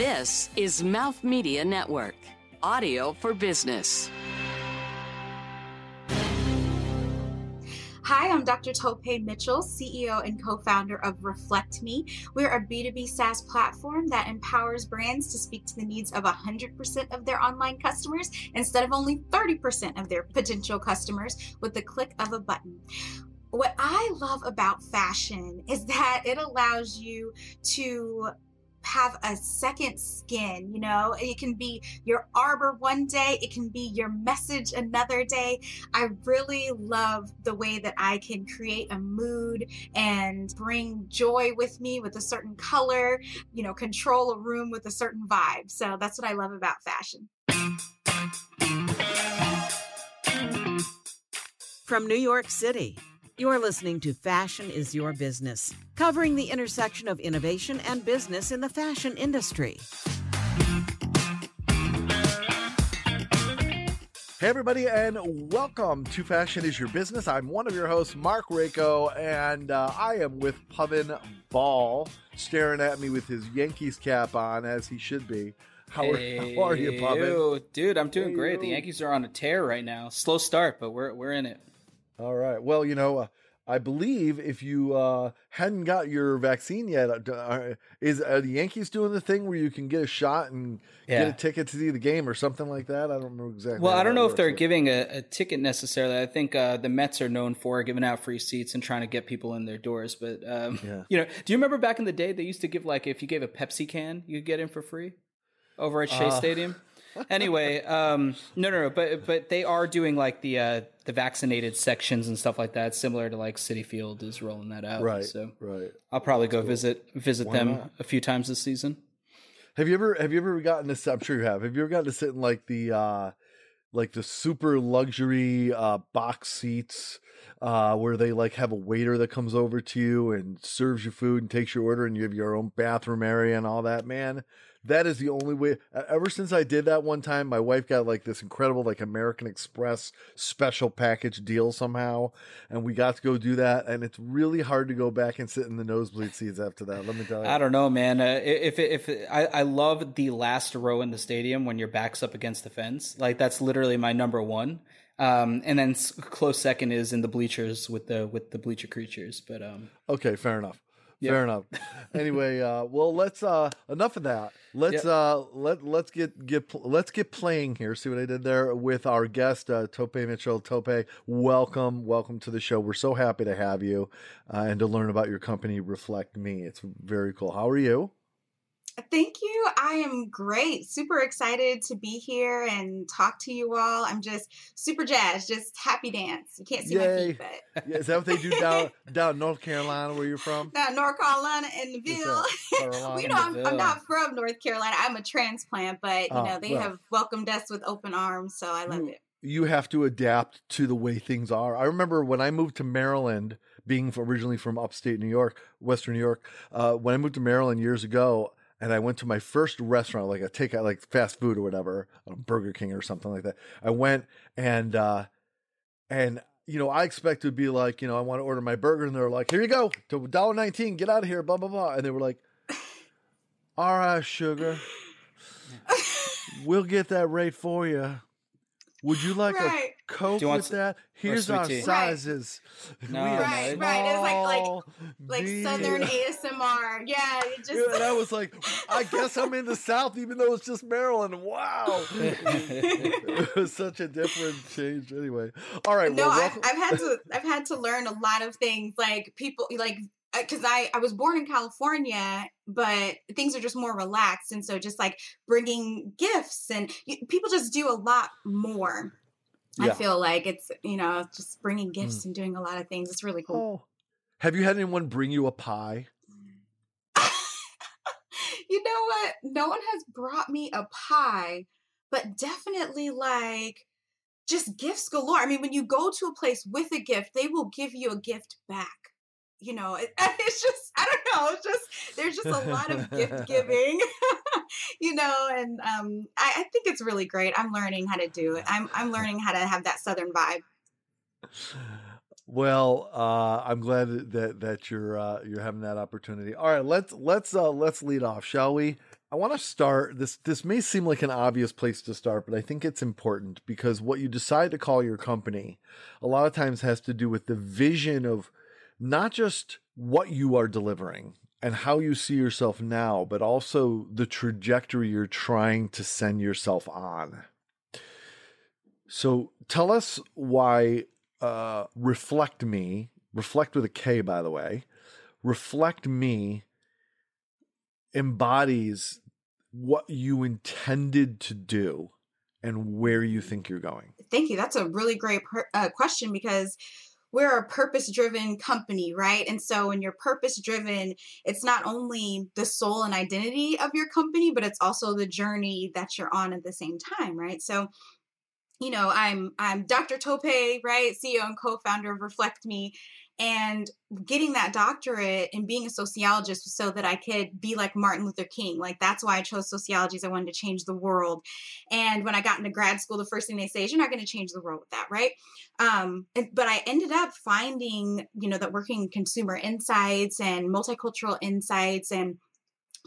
This is Mouth Media Network, audio for business. Hi, I'm Dr. Tope Mitchell, CEO and co founder of Reflekt Me. We're a B2B SaaS platform that empowers brands to speak to the needs of 100% of their online customers instead of only 30% of their potential customers with the click of a button what I love about fashion is that it allows you to have a second skin you know? It can be your arbor one day it can be your message another day. I really love the way that i can create a mood and bring joy with me with a certain color you know control a room with a certain vibe. So that's what i love about fashion. From new york city you're listening to Fashion is Your Business, covering the intersection of innovation and business in the fashion industry. Hey, everybody, and welcome to Fashion is Your Business. I'm one of your hosts, Mark Rako, and uh, I am with Pavan Ball, staring at me with his Yankees cap on, as he should be. How are, hey, how are you, Pavan? Dude, I'm doing Hey, great. yo. The Yankees are on a tear right now. Slow start, but we're we're in it. All right. Well, you know, uh, I believe if you uh, hadn't got your vaccine yet, uh, uh, is are the Yankees doing the thing where you can get a shot and get a ticket to see the game or something like that? I don't remember exactly. Well, I don't know if they're but- giving a, a ticket necessarily. I think uh, the Mets are known for giving out free seats and trying to get people in their doors. But um, Yeah. you know, do you remember back in the day they used to give like if you gave a Pepsi can, you could get in for free over at Shea Uh. Stadium. Anyway, um, no, no, no, but but they are doing like the uh, the vaccinated sections and stuff like that, similar to like Citi Field is rolling that out. right, So right. I'll probably go visit visit Why them not? a few times this season. Have you ever have you ever gotten to I'm sure you have. Have you ever gotten to sit in like the uh like the super luxury uh box seats uh where they like have a waiter that comes over to you and serves you food and takes your order and you have your own bathroom area and all that, man? That is the only way ever since I did that one time my wife got like this incredible like American Express special package deal somehow and we got to go do that and it's really hard to go back and sit in the nosebleed seats after that. Let me tell you. I don't know, man. Uh, if it, if I, I love the last row in the stadium when your back's up against the fence, like that's literally my number one. Um, and then s- close second is in the bleachers with the with the bleacher creatures. But um, Okay, fair enough. Fair enough. Anyway, uh, well, let's uh, enough of that. Let's Yep. uh, let let's get get let's get playing here. See what I did there with our guest uh, Tope Mitchell. Tope, welcome, welcome to the show. We're so happy to have you uh, and to learn about your company, Reflekt Me. It's very cool. How are you? Thank you. I am great. Super excited to be here and talk to you all. I'm just super jazzed, just happy dance. You can't see my feet, but Yeah, is that what they do down down North Carolina, where you're from? uh, North Carolina and the Ville. we know, I'm, I'm not from North Carolina. I'm a transplant, but you Oh, know, they well. have welcomed us with open arms, so I love You- it. you have to adapt to the way things are. I remember when I moved to Maryland, being originally from upstate New York, Western New York. Uh, when I moved to Maryland years ago, and I went to my first restaurant, like a takeout, like fast food or whatever, Burger King or something like that. I went and uh, and you know, I expect to be like, you know, I want to order my burger, and they're like, here you go, to dollar nineteen, get out of here, blah blah blah, and they were like, all right, sugar, we'll get that rate for you. Would you like Right. A Coke Do you want with s- that? Here's our tea? sizes. No, We have Right, right. It's like- like- small, Like Southern. ASMR. Yeah, it just Yeah, and I was like, I guess I'm in the South, even though it's just Maryland. Wow. it was such a different change. Anyway. All right. no well, I, welcome- i've had to i've had to learn a lot of things like people like uh, because I, I was born in california but things are just more relaxed and so just like bringing gifts and you, people just do a lot more i feel like it's you know just bringing Mm. gifts and doing a lot of things it's really cool Oh. Have you had anyone bring you a pie? you know what no one has brought me a pie but definitely like just gifts galore i mean when you go to a place with a gift they will give you a gift back you know it, it's just i don't know it's just there's just a lot of gift giving you know and um I, I think it's really great i'm learning how to do it i'm i'm learning how to have that southern vibe Well, uh, I'm glad that that you're uh, you're having that opportunity. All right, let's let's uh, let's lead off, shall we? I want to start this this may seem like an obvious place to start, but I think it's important because what you decide to call your company a lot of times has to do with the vision of not just what you are delivering and how you see yourself now, but also the trajectory you're trying to send yourself on. So tell us why uh, Reflekt Me, reflect with a K, by the way, Reflekt Me embodies what you intended to do and where you think you're going? Thank you. That's a really great per- uh, question because we're a purpose driven company, right? And so when you're purpose driven, it's not only the soul and identity of your company, but it's also the journey that you're on at the same time, right? So you know, I'm I'm Dr. Tope, right? CEO and co-founder of Reflekt Me, and getting that doctorate and being a sociologist was so that I could be like Martin Luther King. Like that's why I chose sociology is I wanted to change the world. And when I got into grad school, the first thing they say is you're not going to change the world with that, right? Um, but I ended up finding, you know, that working consumer insights and multicultural insights and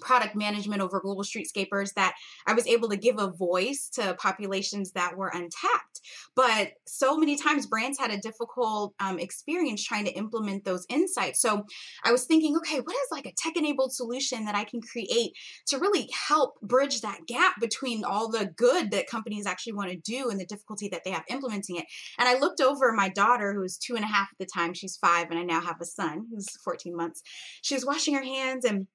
product management over global streetscapers that I was able to give a voice to populations that were untapped. But so many times brands had a difficult um, experience trying to implement those insights. So I was thinking, okay, what is like a tech enabled solution that I can create to really help bridge that gap between all the good that companies actually want to do and the difficulty that they have implementing it? And I looked over my daughter, who was two and a half at the time, she's five, and I now have a son who's 14 months. She was washing her hands and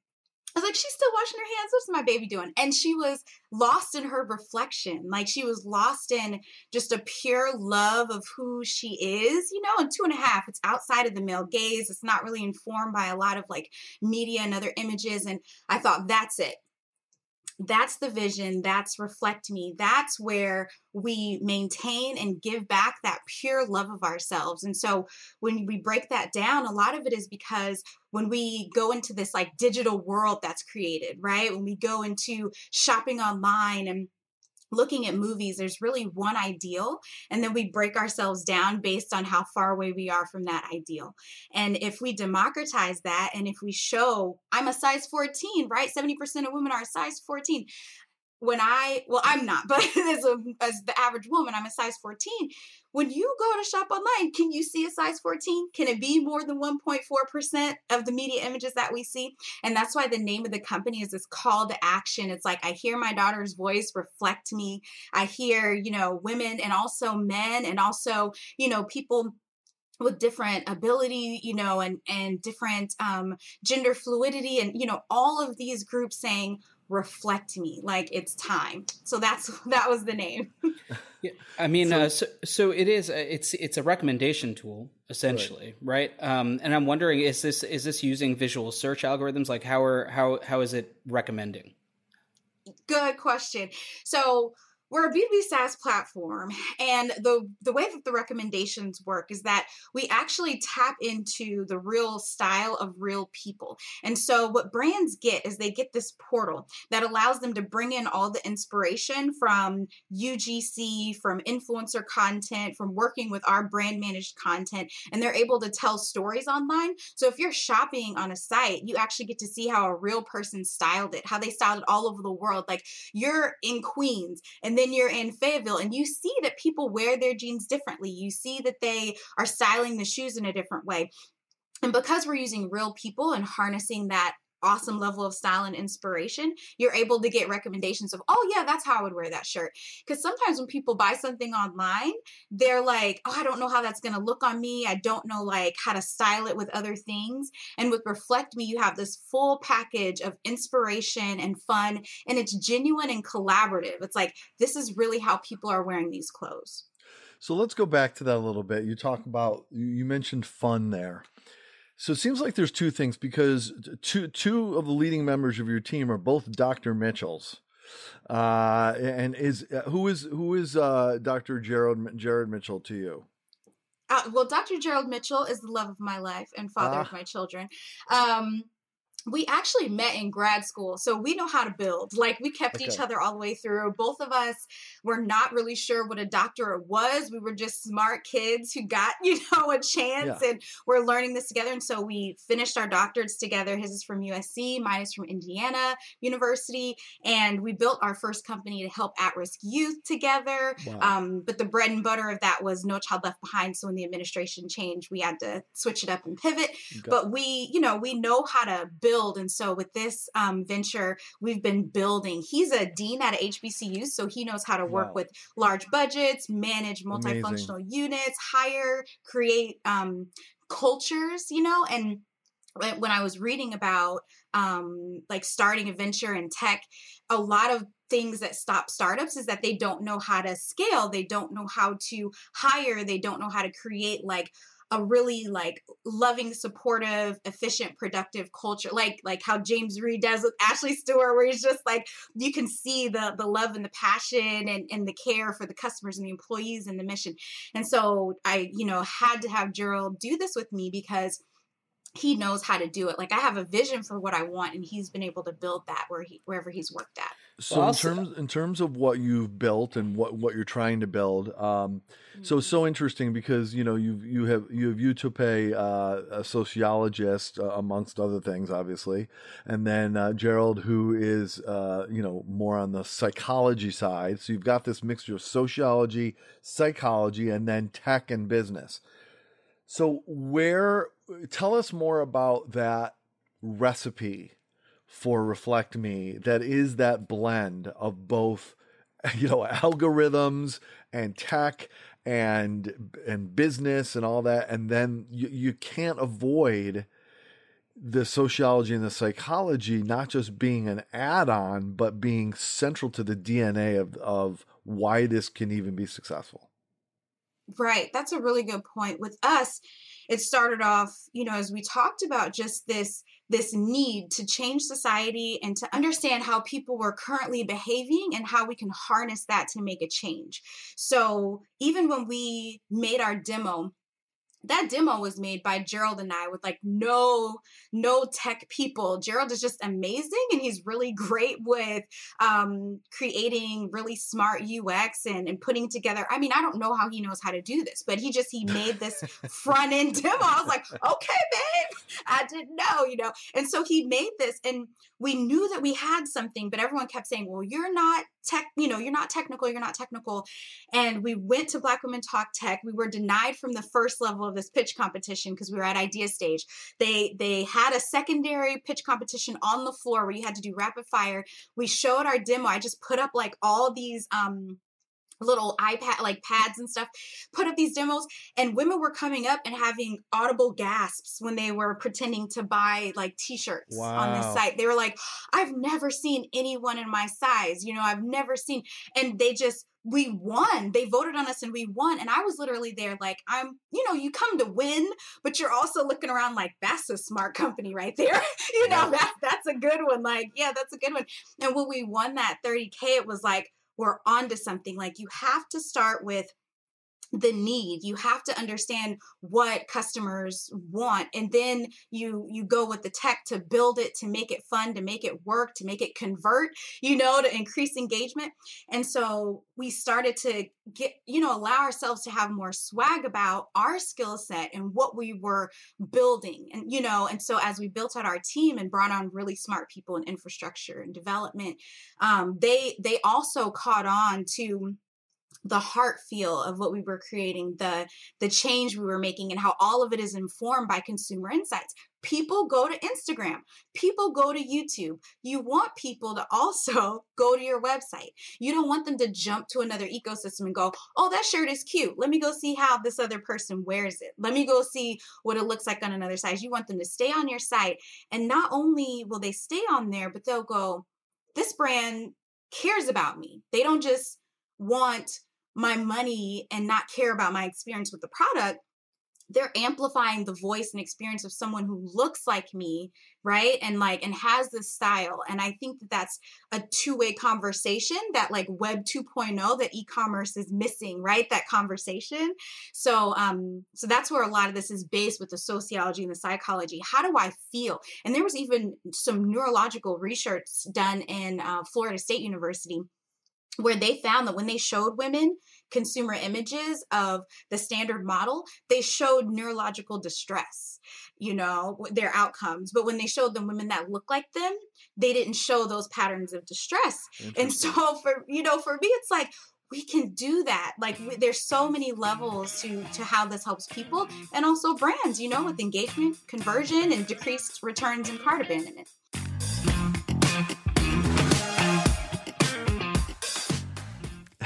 I was like, she's still washing her hands. What's my baby doing? And she was lost in her reflection. Like she was lost in just a pure love of who she is, you know, and two and a half, it's outside of the male gaze. It's not really informed by a lot of like media and other images. And I thought, that's it that's the vision that's Reflekt Me that's where we maintain and give back that pure love of ourselves. And so when we break that down a lot of it is because when we go into this like digital world that's created right? When we go into shopping online and looking at movies, there's really one ideal, and then we break ourselves down based on how far away we are from that ideal. And if we democratize that, and if we show, I'm a size 14, right? 70% of women are a size 14 when I, well, I'm not, but as, a, as the average woman, I'm a size 14. When you go to shop online, can you see a size 14? Can it be more than 1.4% of the media images that we see? And that's why the name of the company is this call to action. It's like I hear my daughter's voice reflect me. I hear, you know, women and also men and also, you know, people with different ability you know and and different um, gender fluidity and you know all of these groups saying reflect me like it's time. So that's that was the name. Yeah, i mean so, uh, so, so it is it's it's a recommendation tool essentially right, right? Um, and i'm wondering is this is this using visual search algorithms? Like how are how how is it recommending? Good question. So we're a B2B SaaS platform, and the the way that the recommendations work is that we actually tap into the real style of real people. And so what brands get is they get this portal that allows them to bring in all the inspiration from UGC, from influencer content, from working with our brand managed content, and they're able to tell stories online. So if you're shopping on a site, you actually get to see how a real person styled it, how they styled it all over the world. Like you're in Queens and then you're in Fayetteville and you see that people wear their jeans differently. You see that they are styling the shoes in a different way. And because we're using real people and harnessing that awesome level of style and inspiration, you're able to get recommendations of, oh, yeah, that's how I would wear that shirt. Because sometimes when people buy something online, they're like, oh, I don't know how that's going to look on me. I don't know like how to style it with other things. And with Reflekt Me, you have this full package of inspiration and fun, and it's genuine and collaborative. It's like, this is really how people are wearing these clothes. So let's go back to that a little bit. You talk about, you mentioned fun there. So it seems like there's two things because two two of the leading members of your team are both Dr. Mitchells. Uh, and is uh, who is who is uh, Dr. Jared Jared Mitchell to you? Uh, well, Dr. Gerald Mitchell is the love of my life and father of ah. my children. Um, we actually met in grad school so we know how to build. Like we kept Okay. each other all the way through. Both of us were not really sure what a doctorate was. We were just smart kids who got you know a chance and we're learning this together and so we finished our doctorates together. His is from usc mine is from indiana university and we built our first company to help at-risk youth together. Wow. um, but the bread and butter of that was no child left behind so when the administration changed we had to switch it up and pivot. Got- but we you know we know how to build and so with this um, venture we've been building. He's a dean at hbcu so he knows how to work Wow. with large budgets manage Amazing. multifunctional units hire create um, cultures you know? And when when i was reading about um, like starting a venture in tech a lot of things that stop startups is that they don't know how to scale. They don't know how to hire. They don't know how to create like a really like loving supportive efficient productive culture like like how James Rhee does with ashley stewart where he's just like you can see the the love and the passion and, and the care for the customers and the employees and the mission. And so i you know had to have gerald do this with me because he knows how to do it like i have a vision for what i want and he's been able to build that where he wherever he's worked at So Well, in I'll terms in terms of what you've built and what what you're trying to build, um, so it's so interesting because you know you you have you have Utope, uh, a sociologist uh, amongst other things, obviously, and then uh, Gerald, who is uh, you know more on the psychology side. So you've got this mixture of sociology, psychology, and then tech and business. So where tell us more about that recipe for Reflekt Me that is that blend of both you know algorithms and tech and and business and all that and then you, you can't avoid the sociology and the psychology not just being an add-on but being central to the dna of of why this can even be successful Right. That's a really good point. With us, it started off, you know, as we talked about just this this need to change society and to understand how people were currently behaving and how we can harness that to make a change. So, even when we made our demo, that demo was made by Gerald and I with like no no tech people. Gerald is just amazing and he's really great with um, creating really smart UX and, and putting together. I mean, I don't know how he knows how to do this, but he just he made this front end demo. I was like, okay, babe, I didn't know, you know. And so he made this, and we knew that we had something, but everyone kept saying, well, you're not tech, you know, you're not technical, you're not technical. And we went to Black Women Talk Tech. We were denied from the first level of this pitch competition because we were at idea stage. They they had a secondary pitch competition on the floor where you had to do rapid fire. We showed our demo. I just put up like all these um little iPad like pads and stuff, put up these demos, and women were coming up and having audible gasps when they were pretending to buy like t-shirts on this site. They were like, I've never seen anyone in my size, you know, I've never seen and they just we won. They voted on us and we won. And I was literally there like, I'm, you know, you come to win, but you're also looking around like, that's a smart company right there. you know, that's that's a good one. Like, yeah, that's a good one. And when we won that 30K, it was like, we're onto something. Like you have to start with the need. You have to understand what customers want and then you you go with the tech to build it to make it fun to make it work to make it convert you know to increase engagement. And so we started to get you know allow ourselves to have more swag about our skill set and what we were building and you know and so as we built out our team and brought on really smart people in infrastructure and development um, they they also caught on to the heart feel of what we were creating the the change we were making and how all of it is informed by consumer insights. People go to instagram. People go to youtube. You want people to also go to your website. You don't want them to jump to another ecosystem and go oh that shirt is cute. Let me go see how this other person wears it. Let me go see what it looks like on another size. You want them to stay on your site. And not only will they stay on there but they'll go this brand cares about me. They don't just want my money and not care about my experience with the product they're amplifying the voice and experience of someone who looks like me right? And like and has this style. And i think that that's a two-way conversation that like web 2.0 that e-commerce is missing right? That conversation. So um so that's where a lot of this is based with the sociology and the psychology. How do i feel? And there was even some neurological research done in uh, florida state university where they found that when they showed women consumer images of the standard model, they showed neurological distress, you know, their outcomes. But when they showed them women that look like them, they didn't show those patterns of distress. And so for, you know, for me, it's like, we can do that like we, there's so many levels to to how this helps people and also brands you know with engagement conversion and decreased returns and cart abandonment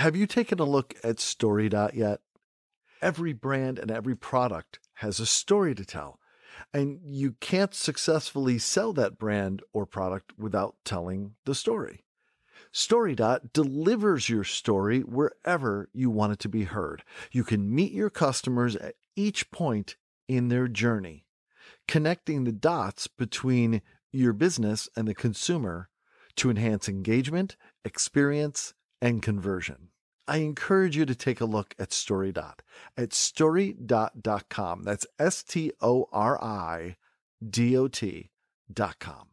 Have you taken a look at Storidot yet? Every brand and every product has a story to tell, and you can't successfully sell that brand or product without telling the story. Storidot delivers your story wherever you want it to be heard. You can meet your customers at each point in their journey, connecting the dots between your business and the consumer to enhance engagement, experience, and conversion. I encourage you to take a look at Storidot at storidot.com. That's S T O R I D O T.com.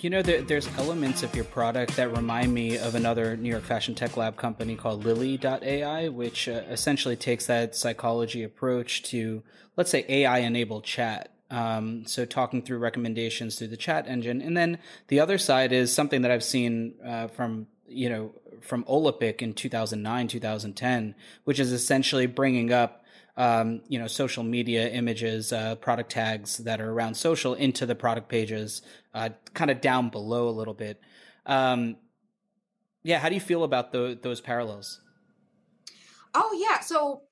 You know, there, there's elements of your product that remind me of another New York Fashion Tech Lab company called Lily.ai, which uh, essentially takes that psychology approach to, let's say, AI enabled chat. Um, so talking through recommendations through the chat engine. And then the other side is something that I've seen uh, from, you know, from Olapic in 2009, 2010, which is essentially bringing up um, you know, social media images, uh, product tags that are around social into the product pages, uh, kind of down below a little bit. Um, yeah, how do you feel about the, those parallels? Oh yeah, so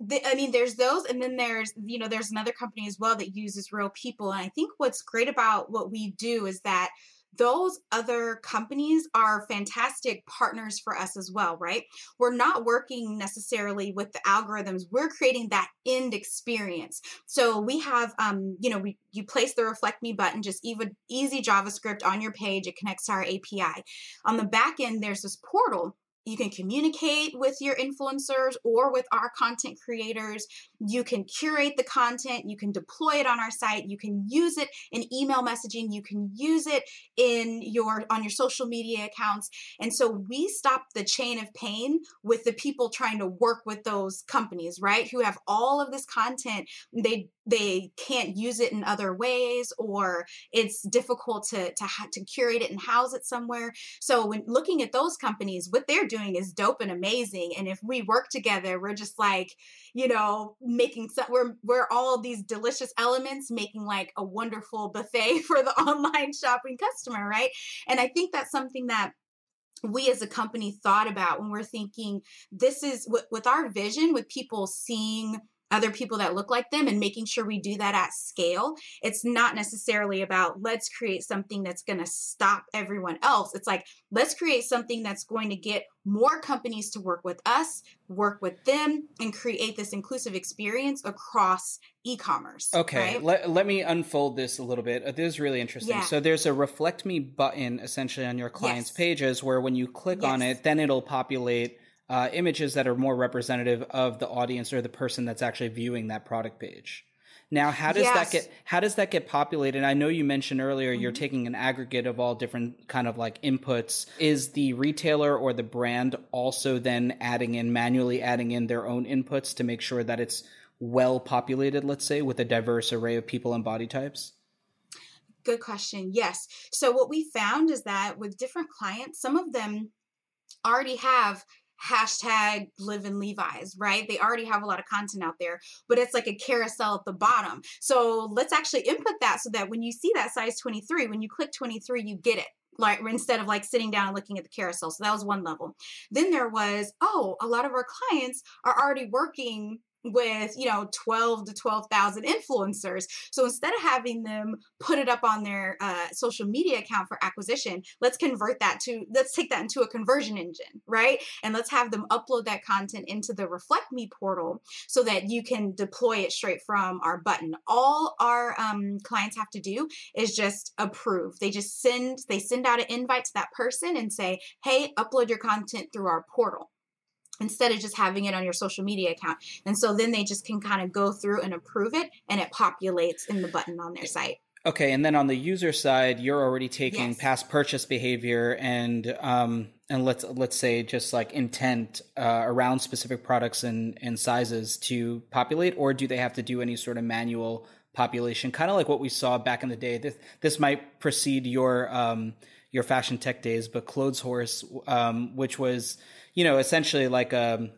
the, I mean, there's those, and then there's you know, there's another company as well that uses real people, and I think what's great about what we do is that those other companies are fantastic partners for us as well, right? We're not working necessarily with the algorithms. We're creating that end experience. So we have, um, you know, we you place the Reflekt Me button, just even easy JavaScript on your page. It connects to our API. On the back end, there's this portal you can communicate with your influencers or with our content creators. You can curate the content. You can deploy it on our site. You can use it in email messaging. You can use it in your on your social media accounts. And so we stop the chain of pain with the people trying to work with those companies, right? Who have all of this content. They they can't use it in other ways or it's difficult to to to curate it and house it somewhere. So when looking at those companies, what they're doing is dope and amazing. And if we work together, we're just like, you know, making some, we're we're all these delicious elements making like a wonderful buffet for the online shopping customer, right? And I think that's something that we as a company thought about when we're thinking this is with, with our vision with people seeing other people that look like them and making sure we do that at scale. It's not necessarily about let's create something that's going to stop everyone else. It's like let's create something that's going to get more companies to work with us, work with them, and create this inclusive experience across e-commerce. Okay, right? let, let me unfold this a little bit. Uh, this is really interesting. Yeah. So there's a Reflekt Me button essentially on your client's yes. pages where when you click yes. on it, then it'll populate uh, images that are more representative of the audience or the person that's actually viewing that product page. Now, how does yes. that get how does that get populated? I know you mentioned earlier mm-hmm. you're taking an aggregate of all different kind of like inputs. Is the retailer or the brand also then adding in manually adding in their own inputs to make sure that it's well populated, let's say, with a diverse array of people and body types? Good question. Yes. So what we found is that with different clients, some of them already have hashtag live in Levi's, right? They already have a lot of content out there, but it's like a carousel at the bottom. So let's actually input that so that when you see that size 23, when you click 23, you get it like instead of like sitting down and looking at the carousel. So that was one level. Then there was, oh, a lot of our clients are already working with you know 12 to 12,000 influencers. So instead of having them put it up on their uh, social media account for acquisition, let's convert that to let's take that into a conversion engine, right? And let's have them upload that content into the Reflekt Me portal so that you can deploy it straight from our button. All our um, clients have to do is just approve. They just send they send out an invite to that person and say, "Hey, upload your content through our portal." Instead of just having it on your social media account. And so then they just can kind of go through and approve it and it populates in the button on their site. Okay, and then on the user side, you're already taking Yes. past purchase behavior and um, and let's let's say just like intent uh, around specific products and and sizes to populate, or do they have to do any sort of manual population, kind of like what we saw back in the day? This this might precede your um, your fashion tech days, but Clothes Horse, um, which was you know essentially like um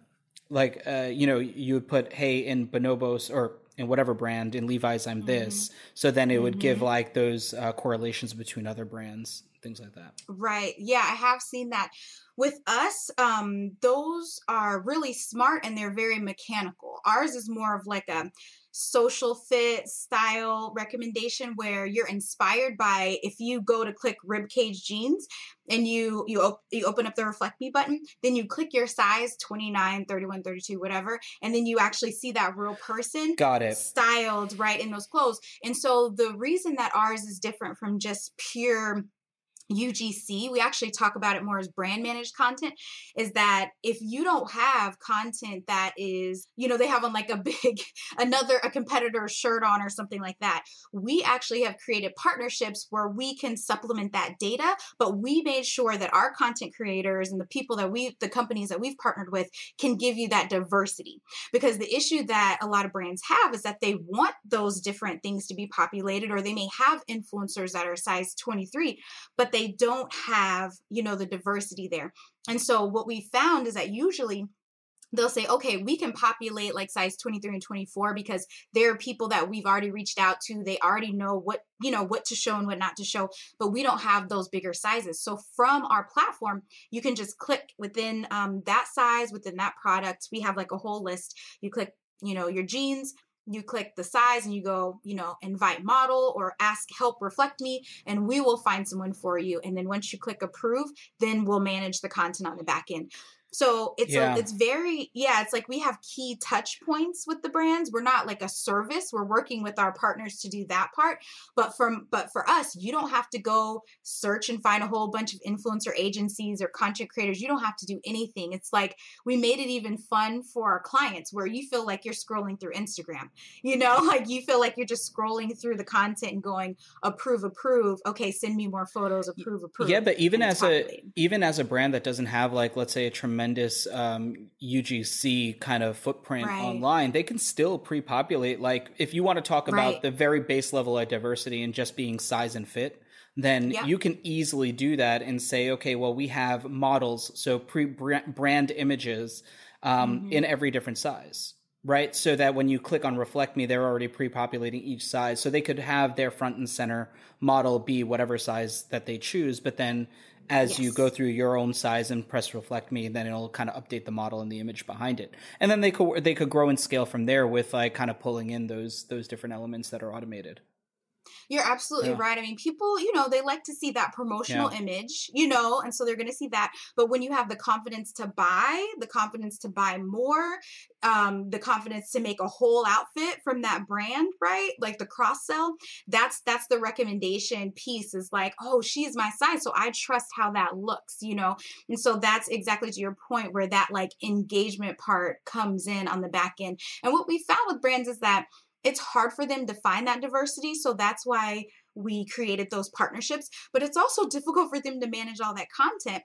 like uh, you know you would put hey in bonobos or in whatever brand in levi's i'm this so then it would give like those uh, correlations between other brands things like that Right. Yeah, I have seen that. With us, um, those are really smart and they're very mechanical. Ours is more of like a social fit style recommendation where you're inspired by if you go to click ribcage jeans and you you, op- you open up the Reflekt Me button then you click your size 29 31 32 whatever and then you actually see that real person got it styled right in those clothes. And so the reason that ours is different from just pure UGC, we actually talk about it more as brand managed content, is that if you don't have content that is, you know, they have on like a big, another, a competitor's shirt on or something like that, we actually have created partnerships where we can supplement that data, but we made sure that our content creators and the people that we, the companies that we've partnered with can give you that diversity. Because the issue that a lot of brands have is that they want those different things to be populated or they may have influencers that are size 23 but they don't have you know the diversity there. And so what we found is that usually they'll say okay we can populate like size 23 and 24 because there are people that we've already reached out to they already know what you know what to show and what not to show but we don't have those bigger sizes. So from our platform you can just click within um, that size within that product. We have like a whole list. You click you know your jeans you click the size and you go you know invite model or ask help reflect me and we will find someone for you. And then once you click approve then we'll manage the content on the back end so it's Yeah. a, it's very yeah it's like we have key touch points with the brands. We're not like a service. We're working with our partners to do that part. But from but for us you don't have to go search and find a whole bunch of influencer agencies or content creators. You don't have to do anything. It's like we made it even fun for our clients where you feel like you're scrolling through instagram you know? Like you feel like you're just scrolling through the content and going approve approve. Okay send me more photos. Approve approve. yeah but even as a even as a brand that doesn't have like let's say a tremendous um, ugc kind of footprint Right. online they can still pre-populate like if you want to talk about Right. the very base level of diversity and just being size and fit then Yeah. you can easily do that and say okay well we have models so pre brand images um, Mhm. in every different size right so that when you click on Reflekt Me they're already pre-populating each size so they could have their front and center model be whatever size that they choose but then as you go through your own size and press Reflekt Me then it'll kind of update the model and the image behind it. And then they could they could grow and scale from there with like kind of pulling in those those different elements that are automated You're absolutely Yeah. right. I mean, people, you know, they like to see that promotional image, you know, and so they're going to see that. But when you have the confidence to buy, the confidence to buy more, um, the confidence to make a whole outfit from that brand, right? Like the cross sell, that's that's the recommendation piece. Is like, oh, she's my size, so I trust how that looks, you know. And so that's exactly to your point where that like engagement part comes in on the back end. And what we found with brands is that it's hard for them to find that diversity. So that's why we created those partnerships. But it's also difficult for them to manage all that content.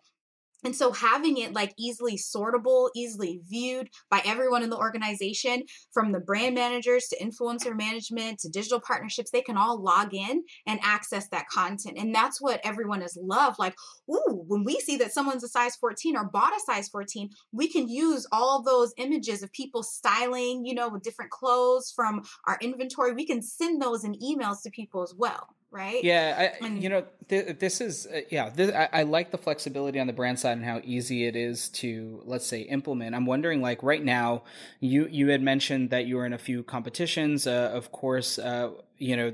And so having it like easily sortable, easily viewed by everyone in the organization, from the brand managers to influencer management to digital partnerships, they can all log in and access that content. And that's what everyone has loved. Like, ooh, when we see that someone's a size 14 or bought a size 14, we can use all those images of people styling, you know, with different clothes from our inventory. We can send those in emails to people as well. Right? Yeah, I, and, you know, th- this is uh, yeah. This, I, I, like the flexibility on the brand side and how easy it is to let's say implement. I'm wondering, like right now, you you had mentioned that you were in a few competitions. Uh, of course, uh, you know,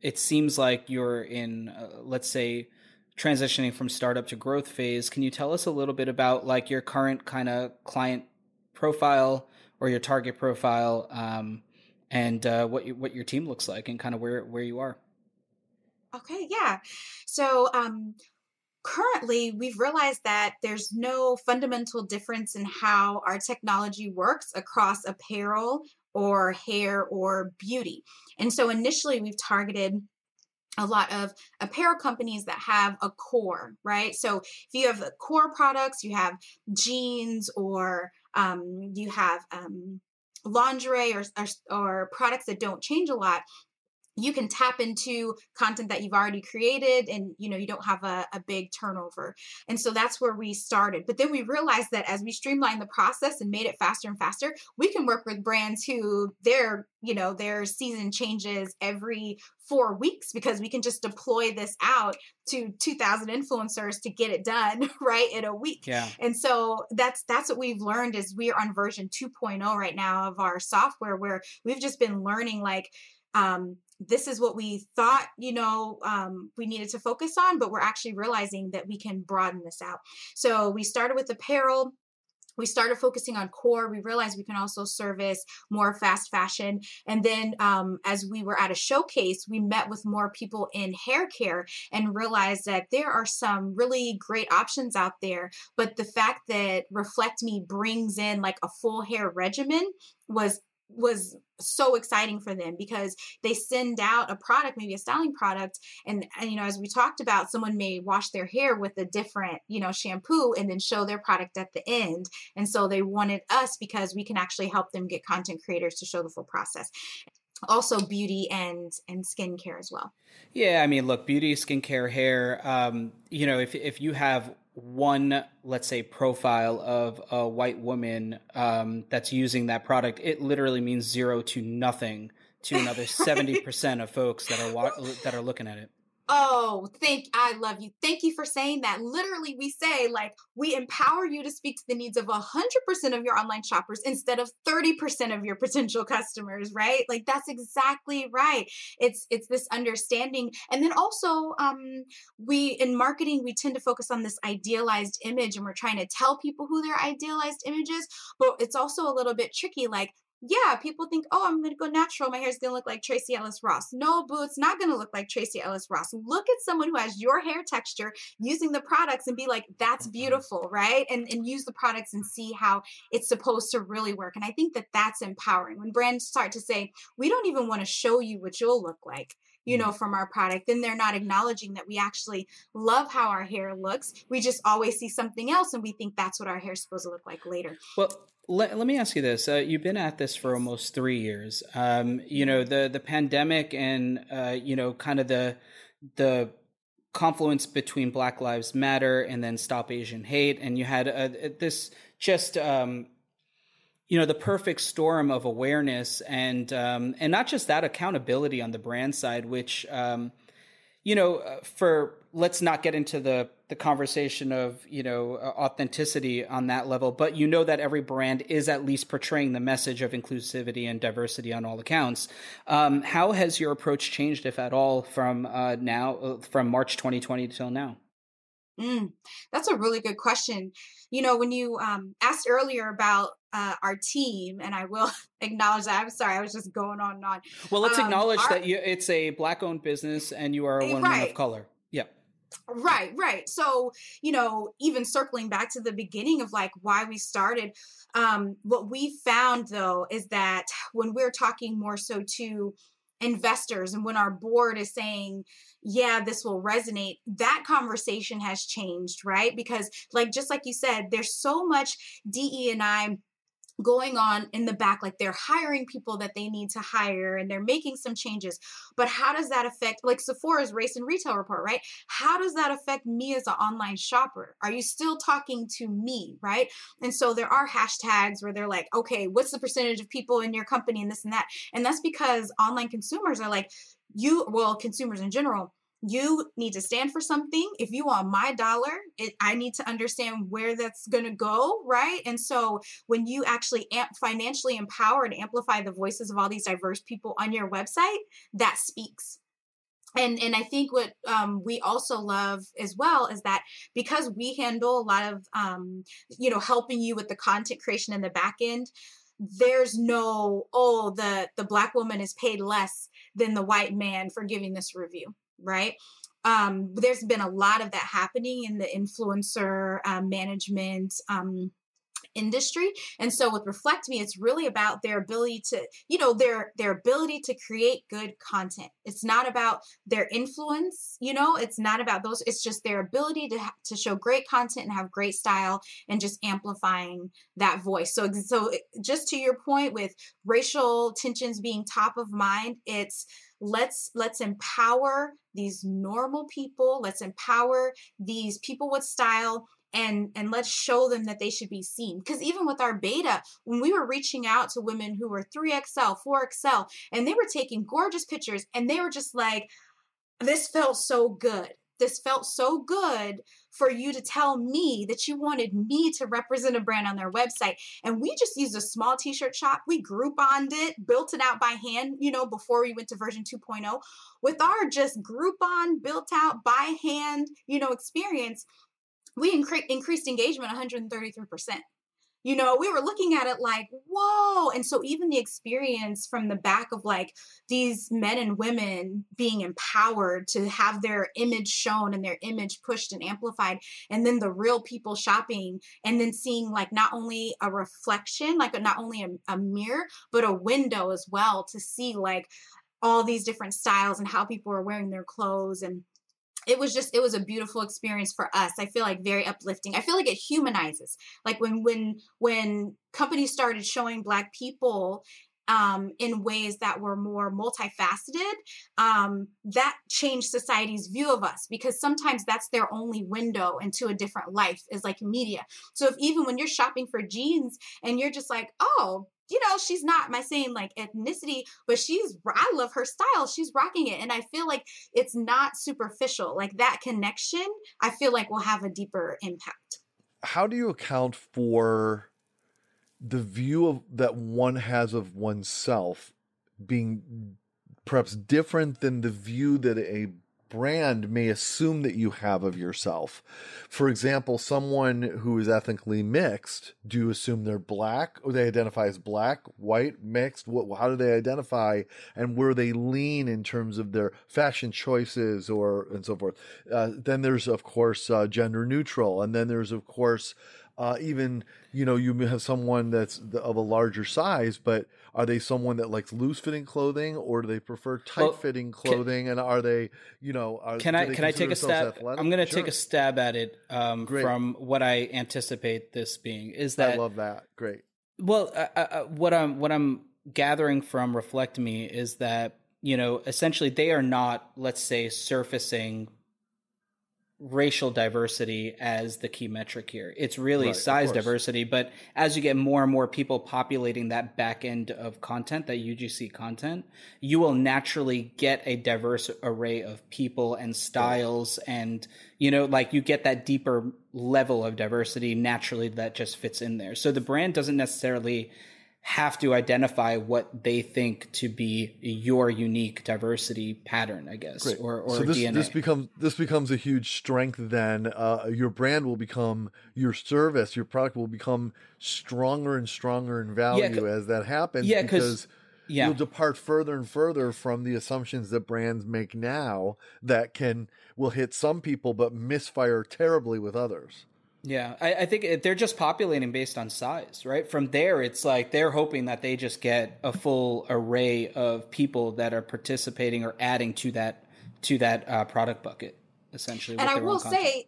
it seems like you're in uh, let's say transitioning from startup to growth phase. Can you tell us a little bit about like your current kind of client profile or your target profile? Um, and uh, what you, what your team looks like and kind of where where you are. Okay, yeah. So um, currently, we've realized that there's no fundamental difference in how our technology works across apparel or hair or beauty. And so initially, we've targeted a lot of apparel companies that have a core, right? So if you have core products, you have jeans or um, you have um, lingerie or, or, or products that don't change a lot you can tap into content that you've already created and you know you don't have a, a, big turnover. And so that's where we started. But then we realized that as we streamlined the process and made it faster and faster we can work with brands who their you know their season changes every four weeks because we can just deploy this out to 2000 influencers to get it done right in a week. Yeah. And so that's that's what we've learned is we are on version 2.0 right now of our software where we've just been learning like um, this is what we thought you know um, we needed to focus on but we're actually realizing that we can broaden this out. So we started with apparel we started focusing on core we realized we can also service more fast fashion and then um, as we were at a showcase we met with more people in hair care and realized that there are some really great options out there but the fact that Reflekt Me brings in like a full hair regimen was was so exciting for them because they send out a product maybe a styling product and, and, you know as we talked about someone may wash their hair with a different you know shampoo and then show their product at the end. And so they wanted us because we can actually help them get content creators to show the full process. Also beauty and and skincare as well. Yeah i mean look beauty skincare hair um you know if if you have one, let's say, profile of a white woman um, that's using that product, it literally means zero to nothing to another seventy percent of folks that are wa- that are looking at it. Oh, thank I love you. Thank you for saying that. Literally, we say like we empower you to speak to the needs of 100% of your online shoppers instead of 30% of your potential customers, right? Like that's exactly right. It's it's this understanding. And then also um we in marketing we tend to focus on this idealized image and we're trying to tell people who their idealized image is, but it's also a little bit tricky like yeah, people think, oh, I'm going to go natural. My hair's going to look like Tracee Ellis Ross. No, boo, it's not going to look like Tracee Ellis Ross. Look at someone who has your hair texture using the products and be like, that's mm-hmm. beautiful, right? And, and use the products and see how it's supposed to really work. And I think that that's empowering when brands start to say, we don't even want to show you what you'll look like you know, mm-hmm. from our product, then they're not acknowledging that we actually love how our hair looks. We just always see something else and we think that's what our hair is supposed to look like later. Well, let, let me ask you this. Uh, you've been at this for almost three years. Um, you know, the, the pandemic and, uh, you know, kind of the, the confluence between Black Lives Matter and then Stop Asian Hate. And you had uh, this just, um, you know the perfect storm of awareness and um, and not just that accountability on the brand side, which um, you know uh, for let's not get into the the conversation of you know uh, authenticity on that level, but you know that every brand is at least portraying the message of inclusivity and diversity on all accounts. Um, how has your approach changed, if at all, from uh, now uh, from March 2020 till now? Mm, that's a really good question. You know, when you um, asked earlier about uh, our team, and I will acknowledge that. I'm sorry, I was just going on and on. Well, let's um, acknowledge our, that you, it's a black-owned business, and you are a woman right. of color. Yeah. Right, right. So, you know, even circling back to the beginning of like why we started, um, what we found though is that when we're talking more so to investors and when our board is saying yeah this will resonate that conversation has changed right because like just like you said there's so much de and i going on in the back like they're hiring people that they need to hire and they're making some changes but how does that affect like sephora's race and retail report right? How does that affect me as an online shopper? Are you still talking to me right? And so there are hashtags where they're like okay what's the percentage of people in your company and this and that? And that's because online consumers are like you well consumers in general you need to stand for something. If you want my dollar it, i need to understand where that's going to go right? And so when you actually amp, financially empower and amplify the voices of all these diverse people on your website that speaks. And and i think what um, we also love as well is that because we handle a lot of um, you know helping you with the content creation in the back end there's no oh the the black woman is paid less than the white man for giving this review right? Um, there's been a lot of that happening in the influencer uh, management um, industry and so with Reflekt Me it's really about their ability to you know their their ability to create good content. It's not about their influence you know? It's not about those it's just their ability to to show great content and have great style and just amplifying that voice. So so just to your point with racial tensions being top of mind it's let's let's empower these normal people let's empower these people with style and and let's show them that they should be seen. Because even with our beta when we were reaching out to women who were 3xl 4xl and they were taking gorgeous pictures and they were just like this felt so good this felt so good for you to tell me that you wanted me to represent a brand on their website. And we just used a small t shirt shop. We Groupon it, built it out by hand, you know, before we went to version 2.0. With our just Groupon built out by hand, you know, experience, we incre- increased engagement 133% you know we were looking at it like whoa and so even the experience from the back of like these men and women being empowered to have their image shown and their image pushed and amplified and then the real people shopping and then seeing like not only a reflection like not only a, a mirror but a window as well to see like all these different styles and how people are wearing their clothes and it was just it was a beautiful experience for us. I feel like very uplifting. I feel like it humanizes. Like when when when companies started showing black people um, in ways that were more multifaceted, um, that changed society's view of us because sometimes that's their only window into a different life is like media. So if even when you're shopping for jeans and you're just like, oh, you know, she's not my same like ethnicity, but she's, I love her style. She's rocking it. And I feel like it's not superficial. Like that connection, I feel like will have a deeper impact. How do you account for the view of that one has of oneself being perhaps different than the view that a brand may assume that you have of yourself. For example, someone who is ethnically mixed, do you assume they're black or they identify as black, white, mixed? What, how do they identify and where they lean in terms of their fashion choices or and so forth? Uh, then there's of course uh, gender neutral, and then there's of course uh, even you know you may have someone that's of a larger size, but are they someone that likes loose fitting clothing or do they prefer tight fitting well, clothing? Can, and are they you know are, can I can I take a stab? Athletic? I'm going to sure. take a stab at it um, from what I anticipate this being. Is that I love that great. Well, uh, uh, uh, what I'm what I'm gathering from Reflekt Me is that you know essentially they are not let's say surfacing racial diversity as the key metric here. It's really right, size diversity, but as you get more and more people populating that back end of content, that UGC content, you will naturally get a diverse array of people and styles and you know like you get that deeper level of diversity naturally that just fits in there. So the brand doesn't necessarily have to identify what they think to be your unique diversity pattern, I guess, Great. or, or so this, DNA. This becomes this becomes a huge strength. Then uh, your brand will become your service, your product will become stronger and stronger in value yeah, as that happens. Yeah, because yeah. you'll depart further and further from the assumptions that brands make now that can will hit some people but misfire terribly with others. Yeah, I, I, think they're just populating based on size, right? From there, it's like they're hoping that they just get a full array of people that are participating or adding to that to that uh, product bucket, essentially. And I will say,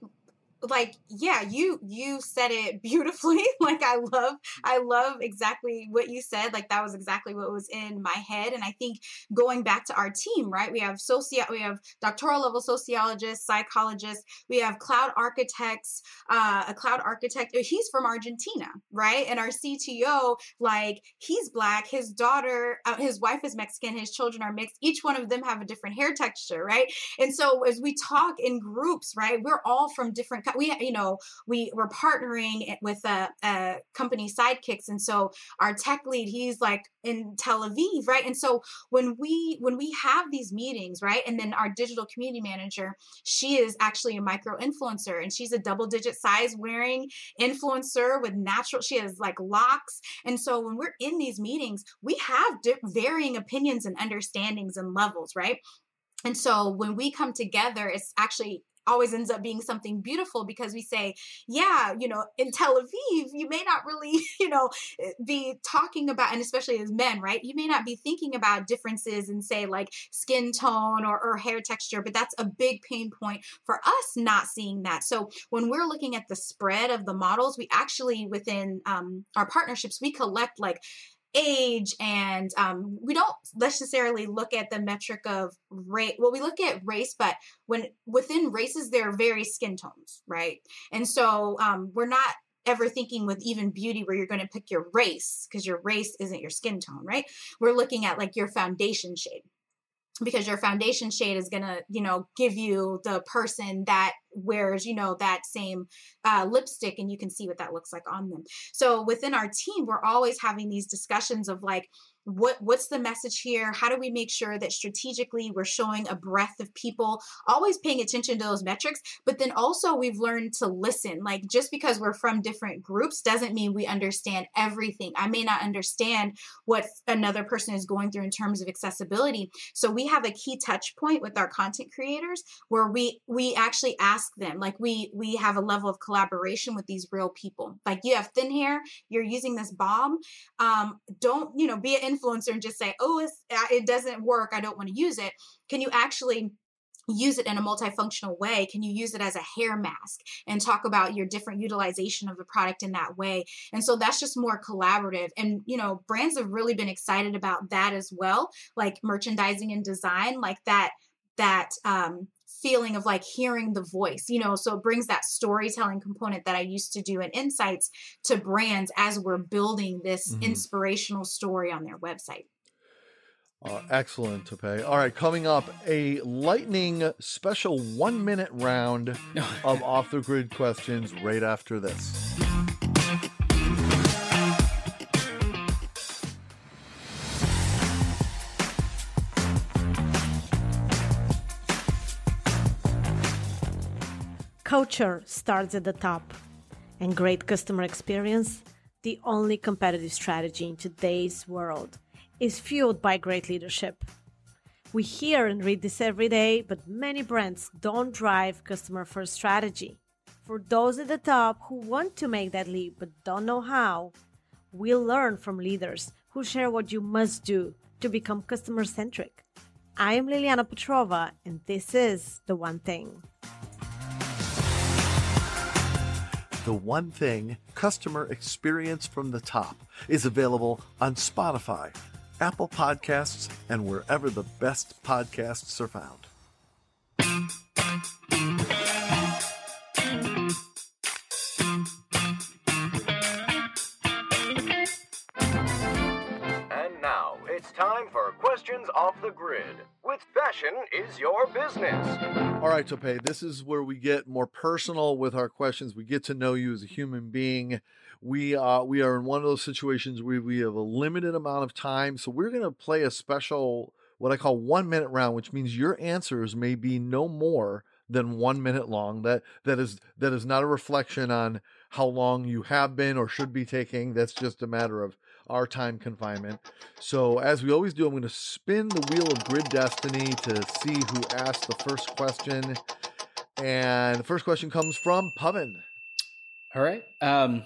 like yeah you you said it beautifully like i love i love exactly what you said like that was exactly what was in my head and i think going back to our team right we have socio we have doctoral level sociologists psychologists we have cloud architects uh, a cloud architect uh, he's from argentina right and our cto like he's black his daughter uh, his wife is mexican his children are mixed each one of them have a different hair texture right and so as we talk in groups right we're all from different we you know we we're partnering with a, a company sidekicks and so our tech lead he's like in tel aviv right? And so when we when we have these meetings right and then our digital community manager she is actually a micro influencer and she's a double digit size wearing influencer with natural she has like locks. And so when we're in these meetings we have di- varying opinions and understandings and levels right? And so when we come together, it's actually always ends up being something beautiful because we say, yeah, you know, in Tel Aviv, you may not really, you know, be talking about, and especially as men, right? You may not be thinking about differences in, say, like skin tone or, or hair texture, but that's a big pain point for us not seeing that. So when we're looking at the spread of the models, we actually, within um, our partnerships, we collect like age and um, we don't necessarily look at the metric of race well we look at race but when within races there are various skin tones right? And so um, we're not ever thinking with even beauty where you're going to pick your race because your race isn't your skin tone right? We're looking at like your foundation shade because your foundation shade is going to you know give you the person that wears you know that same uh, lipstick and you can see what that looks like on them. So within our team we're always having these discussions of like what what's the message here? How do we make sure that strategically we're showing a breadth of people always paying attention to those metrics but then also we've learned to listen. Like just because we're from different groups doesn't mean we understand everything. I may not understand what another person is going through in terms of accessibility. So we have a key touch point with our content creators where we we actually ask them like we we have a level of collaboration with these real people like you have thin hair you're using this bomb um don't you know be an influencer and just say, oh, it doesn't work. I don't want to use it. Can you actually use it in a multifunctional way can you use it as a hair mask and talk about your different utilization of the product in that way and so that's just more collaborative and you know brands have really been excited about that as well like merchandising and design like that that um feeling of like hearing the voice, you know, so it brings that storytelling component that I used to do in insights to brands as we're building this mm-hmm. inspirational story on their website. Uh, excellent, Tope. All right, coming up, a lightning special one minute round of off the grid questions right after this. Culture starts at the top, and great customer experience, the only competitive strategy in today's world, is fueled by great leadership. We hear and read this every day, but many brands don't drive customer first strategy. For those at the top who want to make that leap but don't know how, we'll learn from leaders who share what you must do to become customer centric. I am Liliana Petrova, and this is The One Thing. The One Thing Customer Experience from the Top is available on Spotify, Apple Podcasts, and wherever the best podcasts are found. Time for Questions Off the Grid. With fashion is your business. All right, Tope, this is where we get more personal with our questions. We get to know you as a human being. We uh, we are in one of those situations where we have a limited amount of time, so we're going to play a special what I call one minute round, which means your answers may be no more than one minute long. That that is that is not a reflection on how long you have been or should be taking. That's just a matter of our time confinement. So, as we always do, I'm going to spin the wheel of grid destiny to see who asked the first question. And the first question comes from Pavan. All right. Um,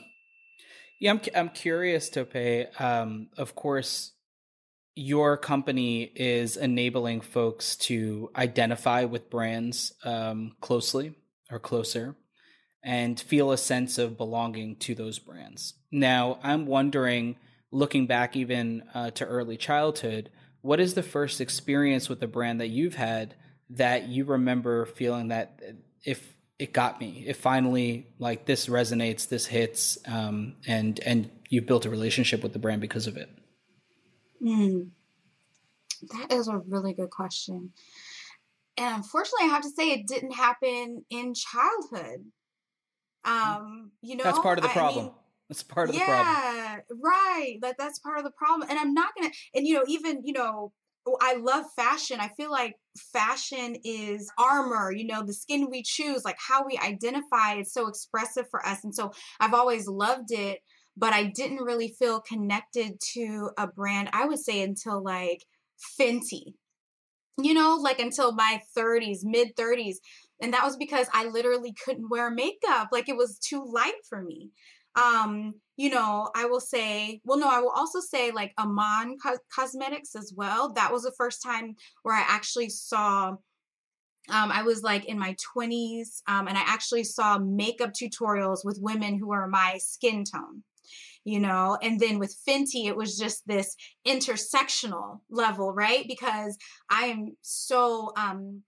yeah, I'm, I'm curious, Tope. Um, of course, your company is enabling folks to identify with brands um, closely or closer. and feel a sense of belonging to those brands. Now, I'm wondering, looking back even uh, to early childhood, what is the first experience with a brand that you've had that you remember feeling that if it got me, it finally like this resonates, this hits, um, and and you've built a relationship with the brand because of it? Mm, that is a really good question. And unfortunately, I have to say it didn't happen in childhood. Um, you know, that's part of the problem. I mean, that's part of yeah, the problem. Yeah, right. That that's part of the problem. And I'm not gonna. And you know, even you know, oh, I love fashion. I feel like fashion is armor, you know, the skin we choose, like how we identify. It's so expressive for us. And so I've always loved it, but I didn't really feel connected to a brand, I would say, until like Fenty, you know, like until my 30s, mid 30s. And that was because I literally couldn't wear makeup. Like it was too light for me. Um, you know, I will say, well, no, I will also say like Iman Co- Cosmetics as well. That was the first time where I actually saw. Um, I was like in my 20s, um, and I actually saw makeup tutorials with women who are my skin tone, you know. And then with Fenty, it was just this intersectional level, right? Because I am so um,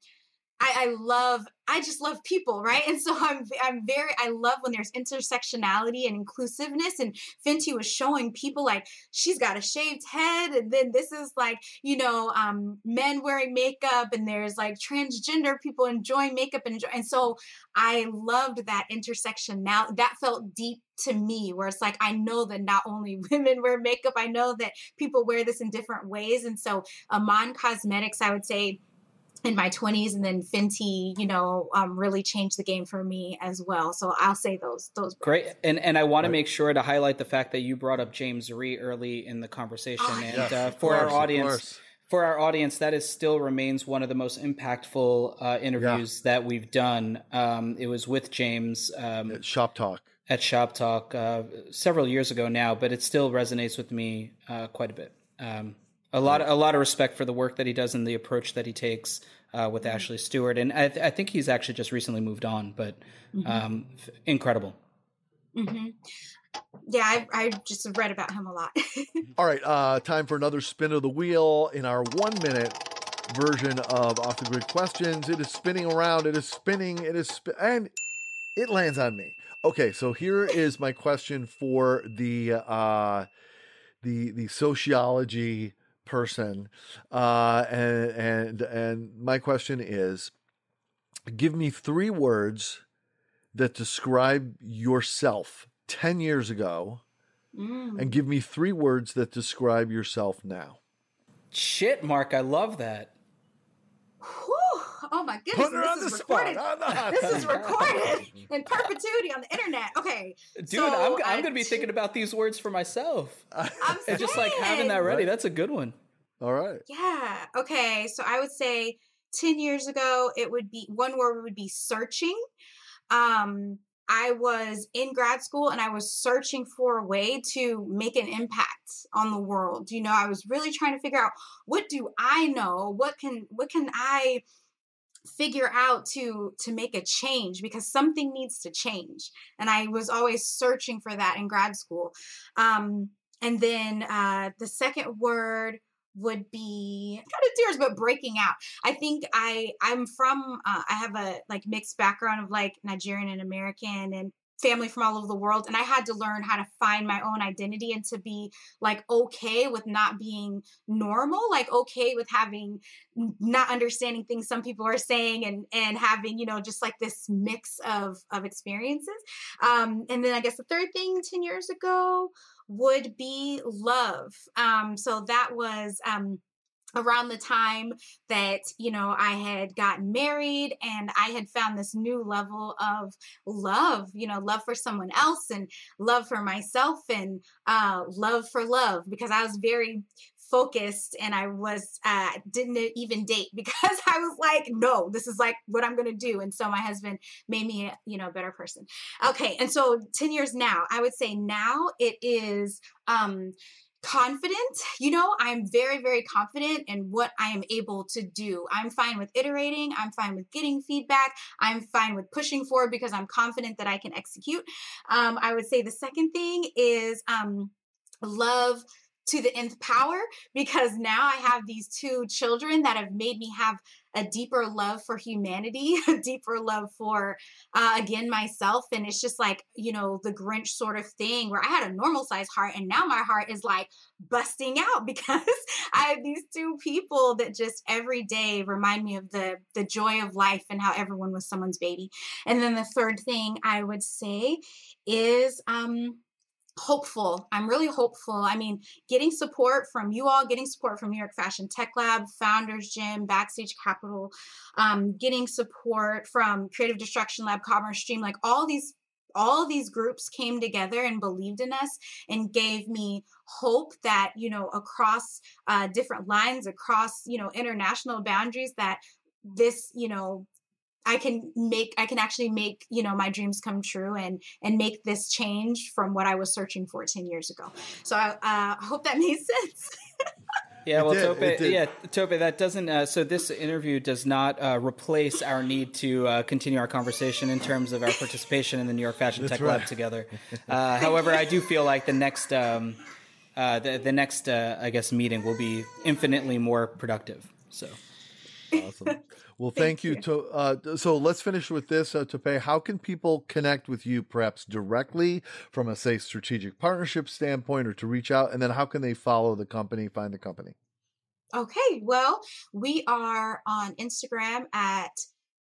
I, I love I just love people, right? And so I'm I'm very I love when there's intersectionality and inclusiveness. And Fenty was showing people like she's got a shaved head, and then this is like you know um, men wearing makeup, and there's like transgender people enjoying makeup, and enjoy, and so I loved that intersection. Now that felt deep to me, where it's like I know that not only women wear makeup, I know that people wear this in different ways, and so Iman Cosmetics, I would say in my 20s and then fenty you know um, really changed the game for me as well. So i'll say those those great. And and i want to make sure to highlight the fact that you brought up James Rhee early in the conversation oh, and yes, uh, for course, our audience for our audience that is still remains one of the most impactful uh, interviews yeah. that we've done. Um, it was with james um, at Shoptalk. at Shoptalk uh, several years ago now but it still resonates with me uh, quite a bit. Um, a lot, a lot of respect for the work that he does and the approach that he takes uh, with mm-hmm. Ashley Stewart, and I, th- I, think he's actually just recently moved on, but mm-hmm. um, f- incredible. Mm-hmm. Yeah, I, I just read about him a lot. All right, uh, time for another spin of the wheel in our one minute version of off the grid questions. It is spinning around. It is spinning. It is sp- and it lands on me. Okay, so here is my question for the uh, the the sociology person. Uh, and and and my question is, give me three words that describe yourself ten years ago, mm. and give me three words that describe yourself now. Shit, Mark, I love that. Whew. Oh my goodness! this is recorded. this is recorded in perpetuity on the internet. Okay, dude, so I'm, I'm going to be thinking about these words for myself. I'm and just like having that ready. Right. That's a good one. All right. Yeah. Okay. So I would say 10 years ago, it would be one word we would be searching. Um, I was in grad school and I was searching for a way to make an impact on the world. You know, I was really trying to figure out what do I know? What can what can I figure out to to make a change because something needs to change. And I was always searching for that in grad school. Um and then uh the second word would be kind of tears but breaking out i think i i'm from uh, i have a like mixed background of like nigerian and american and family from all over the world and i had to learn how to find my own identity and to be like okay with not being normal like okay with having not understanding things some people are saying and and having you know just like this mix of of experiences um and then i guess the third thing 10 years ago would be love. Um, so that was um, around the time that you know I had gotten married and I had found this new level of love, you know, love for someone else and love for myself and uh, love for love because I was very focused and I was uh didn't even date because I was like no this is like what I'm to do and so my husband made me you know a better person. Okay, and so 10 years now, I would say now it is um confident. You know, I'm very, very confident in what I am able to do. I'm fine with iterating. I'm fine with getting feedback. I'm fine with pushing forward because I'm confident that I can execute. Um, I would say the second thing is um, love to the nth power because now I have these two children that have made me have a deeper love for humanity, a deeper love for, uh, again, myself. And it's just like, you know, the Grinch sort of thing where I had a normal size heart and now my heart is like busting out because I have these two people that just every day remind me of the, the joy of life and how everyone was someone's baby. And then the third thing I would say is, um, hopeful. I'm really hopeful. I mean, getting support from you all, getting support from New York Fashion Tech Lab, Founders Gym, Backstage Capital, um, getting support from Creative Destruction Lab, Commerce Stream, like all these all these groups came together and believed in us and gave me hope that you know across uh, different lines across you know international boundaries that this you know I can make I can actually make you know my dreams come true and and make this change from what I was searching for ten years ago. So I uh, hope that made sense. Yeah, well, Tope, yeah, Tope, that doesn't. Uh, so this interview does not uh, replace our need to uh, continue our conversation in terms of our participation in the New York Fashion That's Tech right. Lab together. Uh, however, I do feel like the next, um, uh, the the next, uh, I guess, meeting will be infinitely more productive. So awesome. Well, thank, thank you. you. To, uh, so let's finish with this, uh, Tope. How can people connect with you, perhaps directly from a say strategic partnership standpoint, or to reach out? And then how can they follow the company, find the company? Okay, well, we are on Instagram at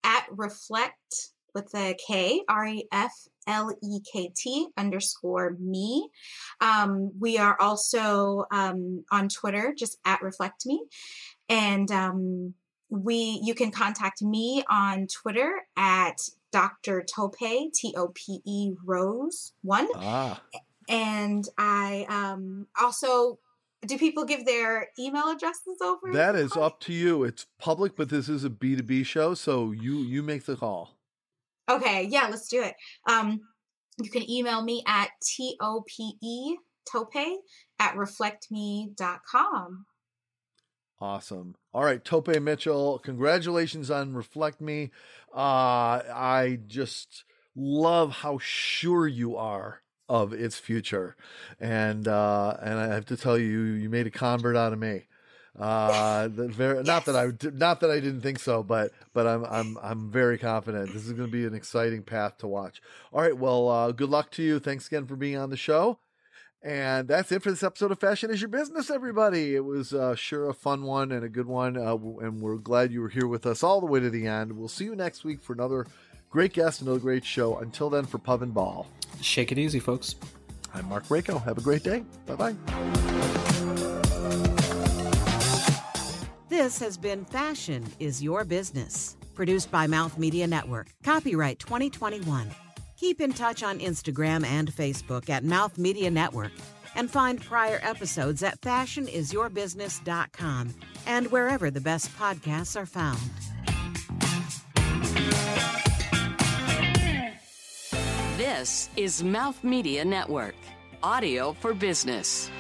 at reflect with the K R E F L E K T underscore me. Um, we are also um, on Twitter, just at reflect me, and um, we you can contact me on Twitter at Dr. Tope T O P E Rose one. Ah. And I um also do people give their email addresses over? That is up to you. It's public, but this is a B2B show, so you you make the call. Okay, yeah, let's do it. Um you can email me at T O P E Tope at reflektme.com. Awesome. All right, Tope Mitchell, congratulations on Reflekt Me. Uh, I just love how sure you are of its future, and uh, and I have to tell you, you made a convert out of me. Uh, very, yes. not that I not that I didn't think so, but but I'm I'm I'm very confident. This is going to be an exciting path to watch. All right, well, uh, good luck to you. Thanks again for being on the show. And that's it for this episode of Fashion is Your Business, everybody. It was uh, sure a fun one and a good one. Uh, and we're glad you were here with us all the way to the end. We'll see you next week for another great guest, another great show. Until then, for Pavan Bahl. Shake it easy, folks. I'm Mark Rako. Have a great day. Bye bye. This has been Fashion is Your Business, produced by Mouth Media Network. Copyright 2021. Keep in touch on Instagram and Facebook at Mouth Media Network and find prior episodes at fashionisyourbusiness.com and wherever the best podcasts are found. This is Mouth Media Network, audio for business.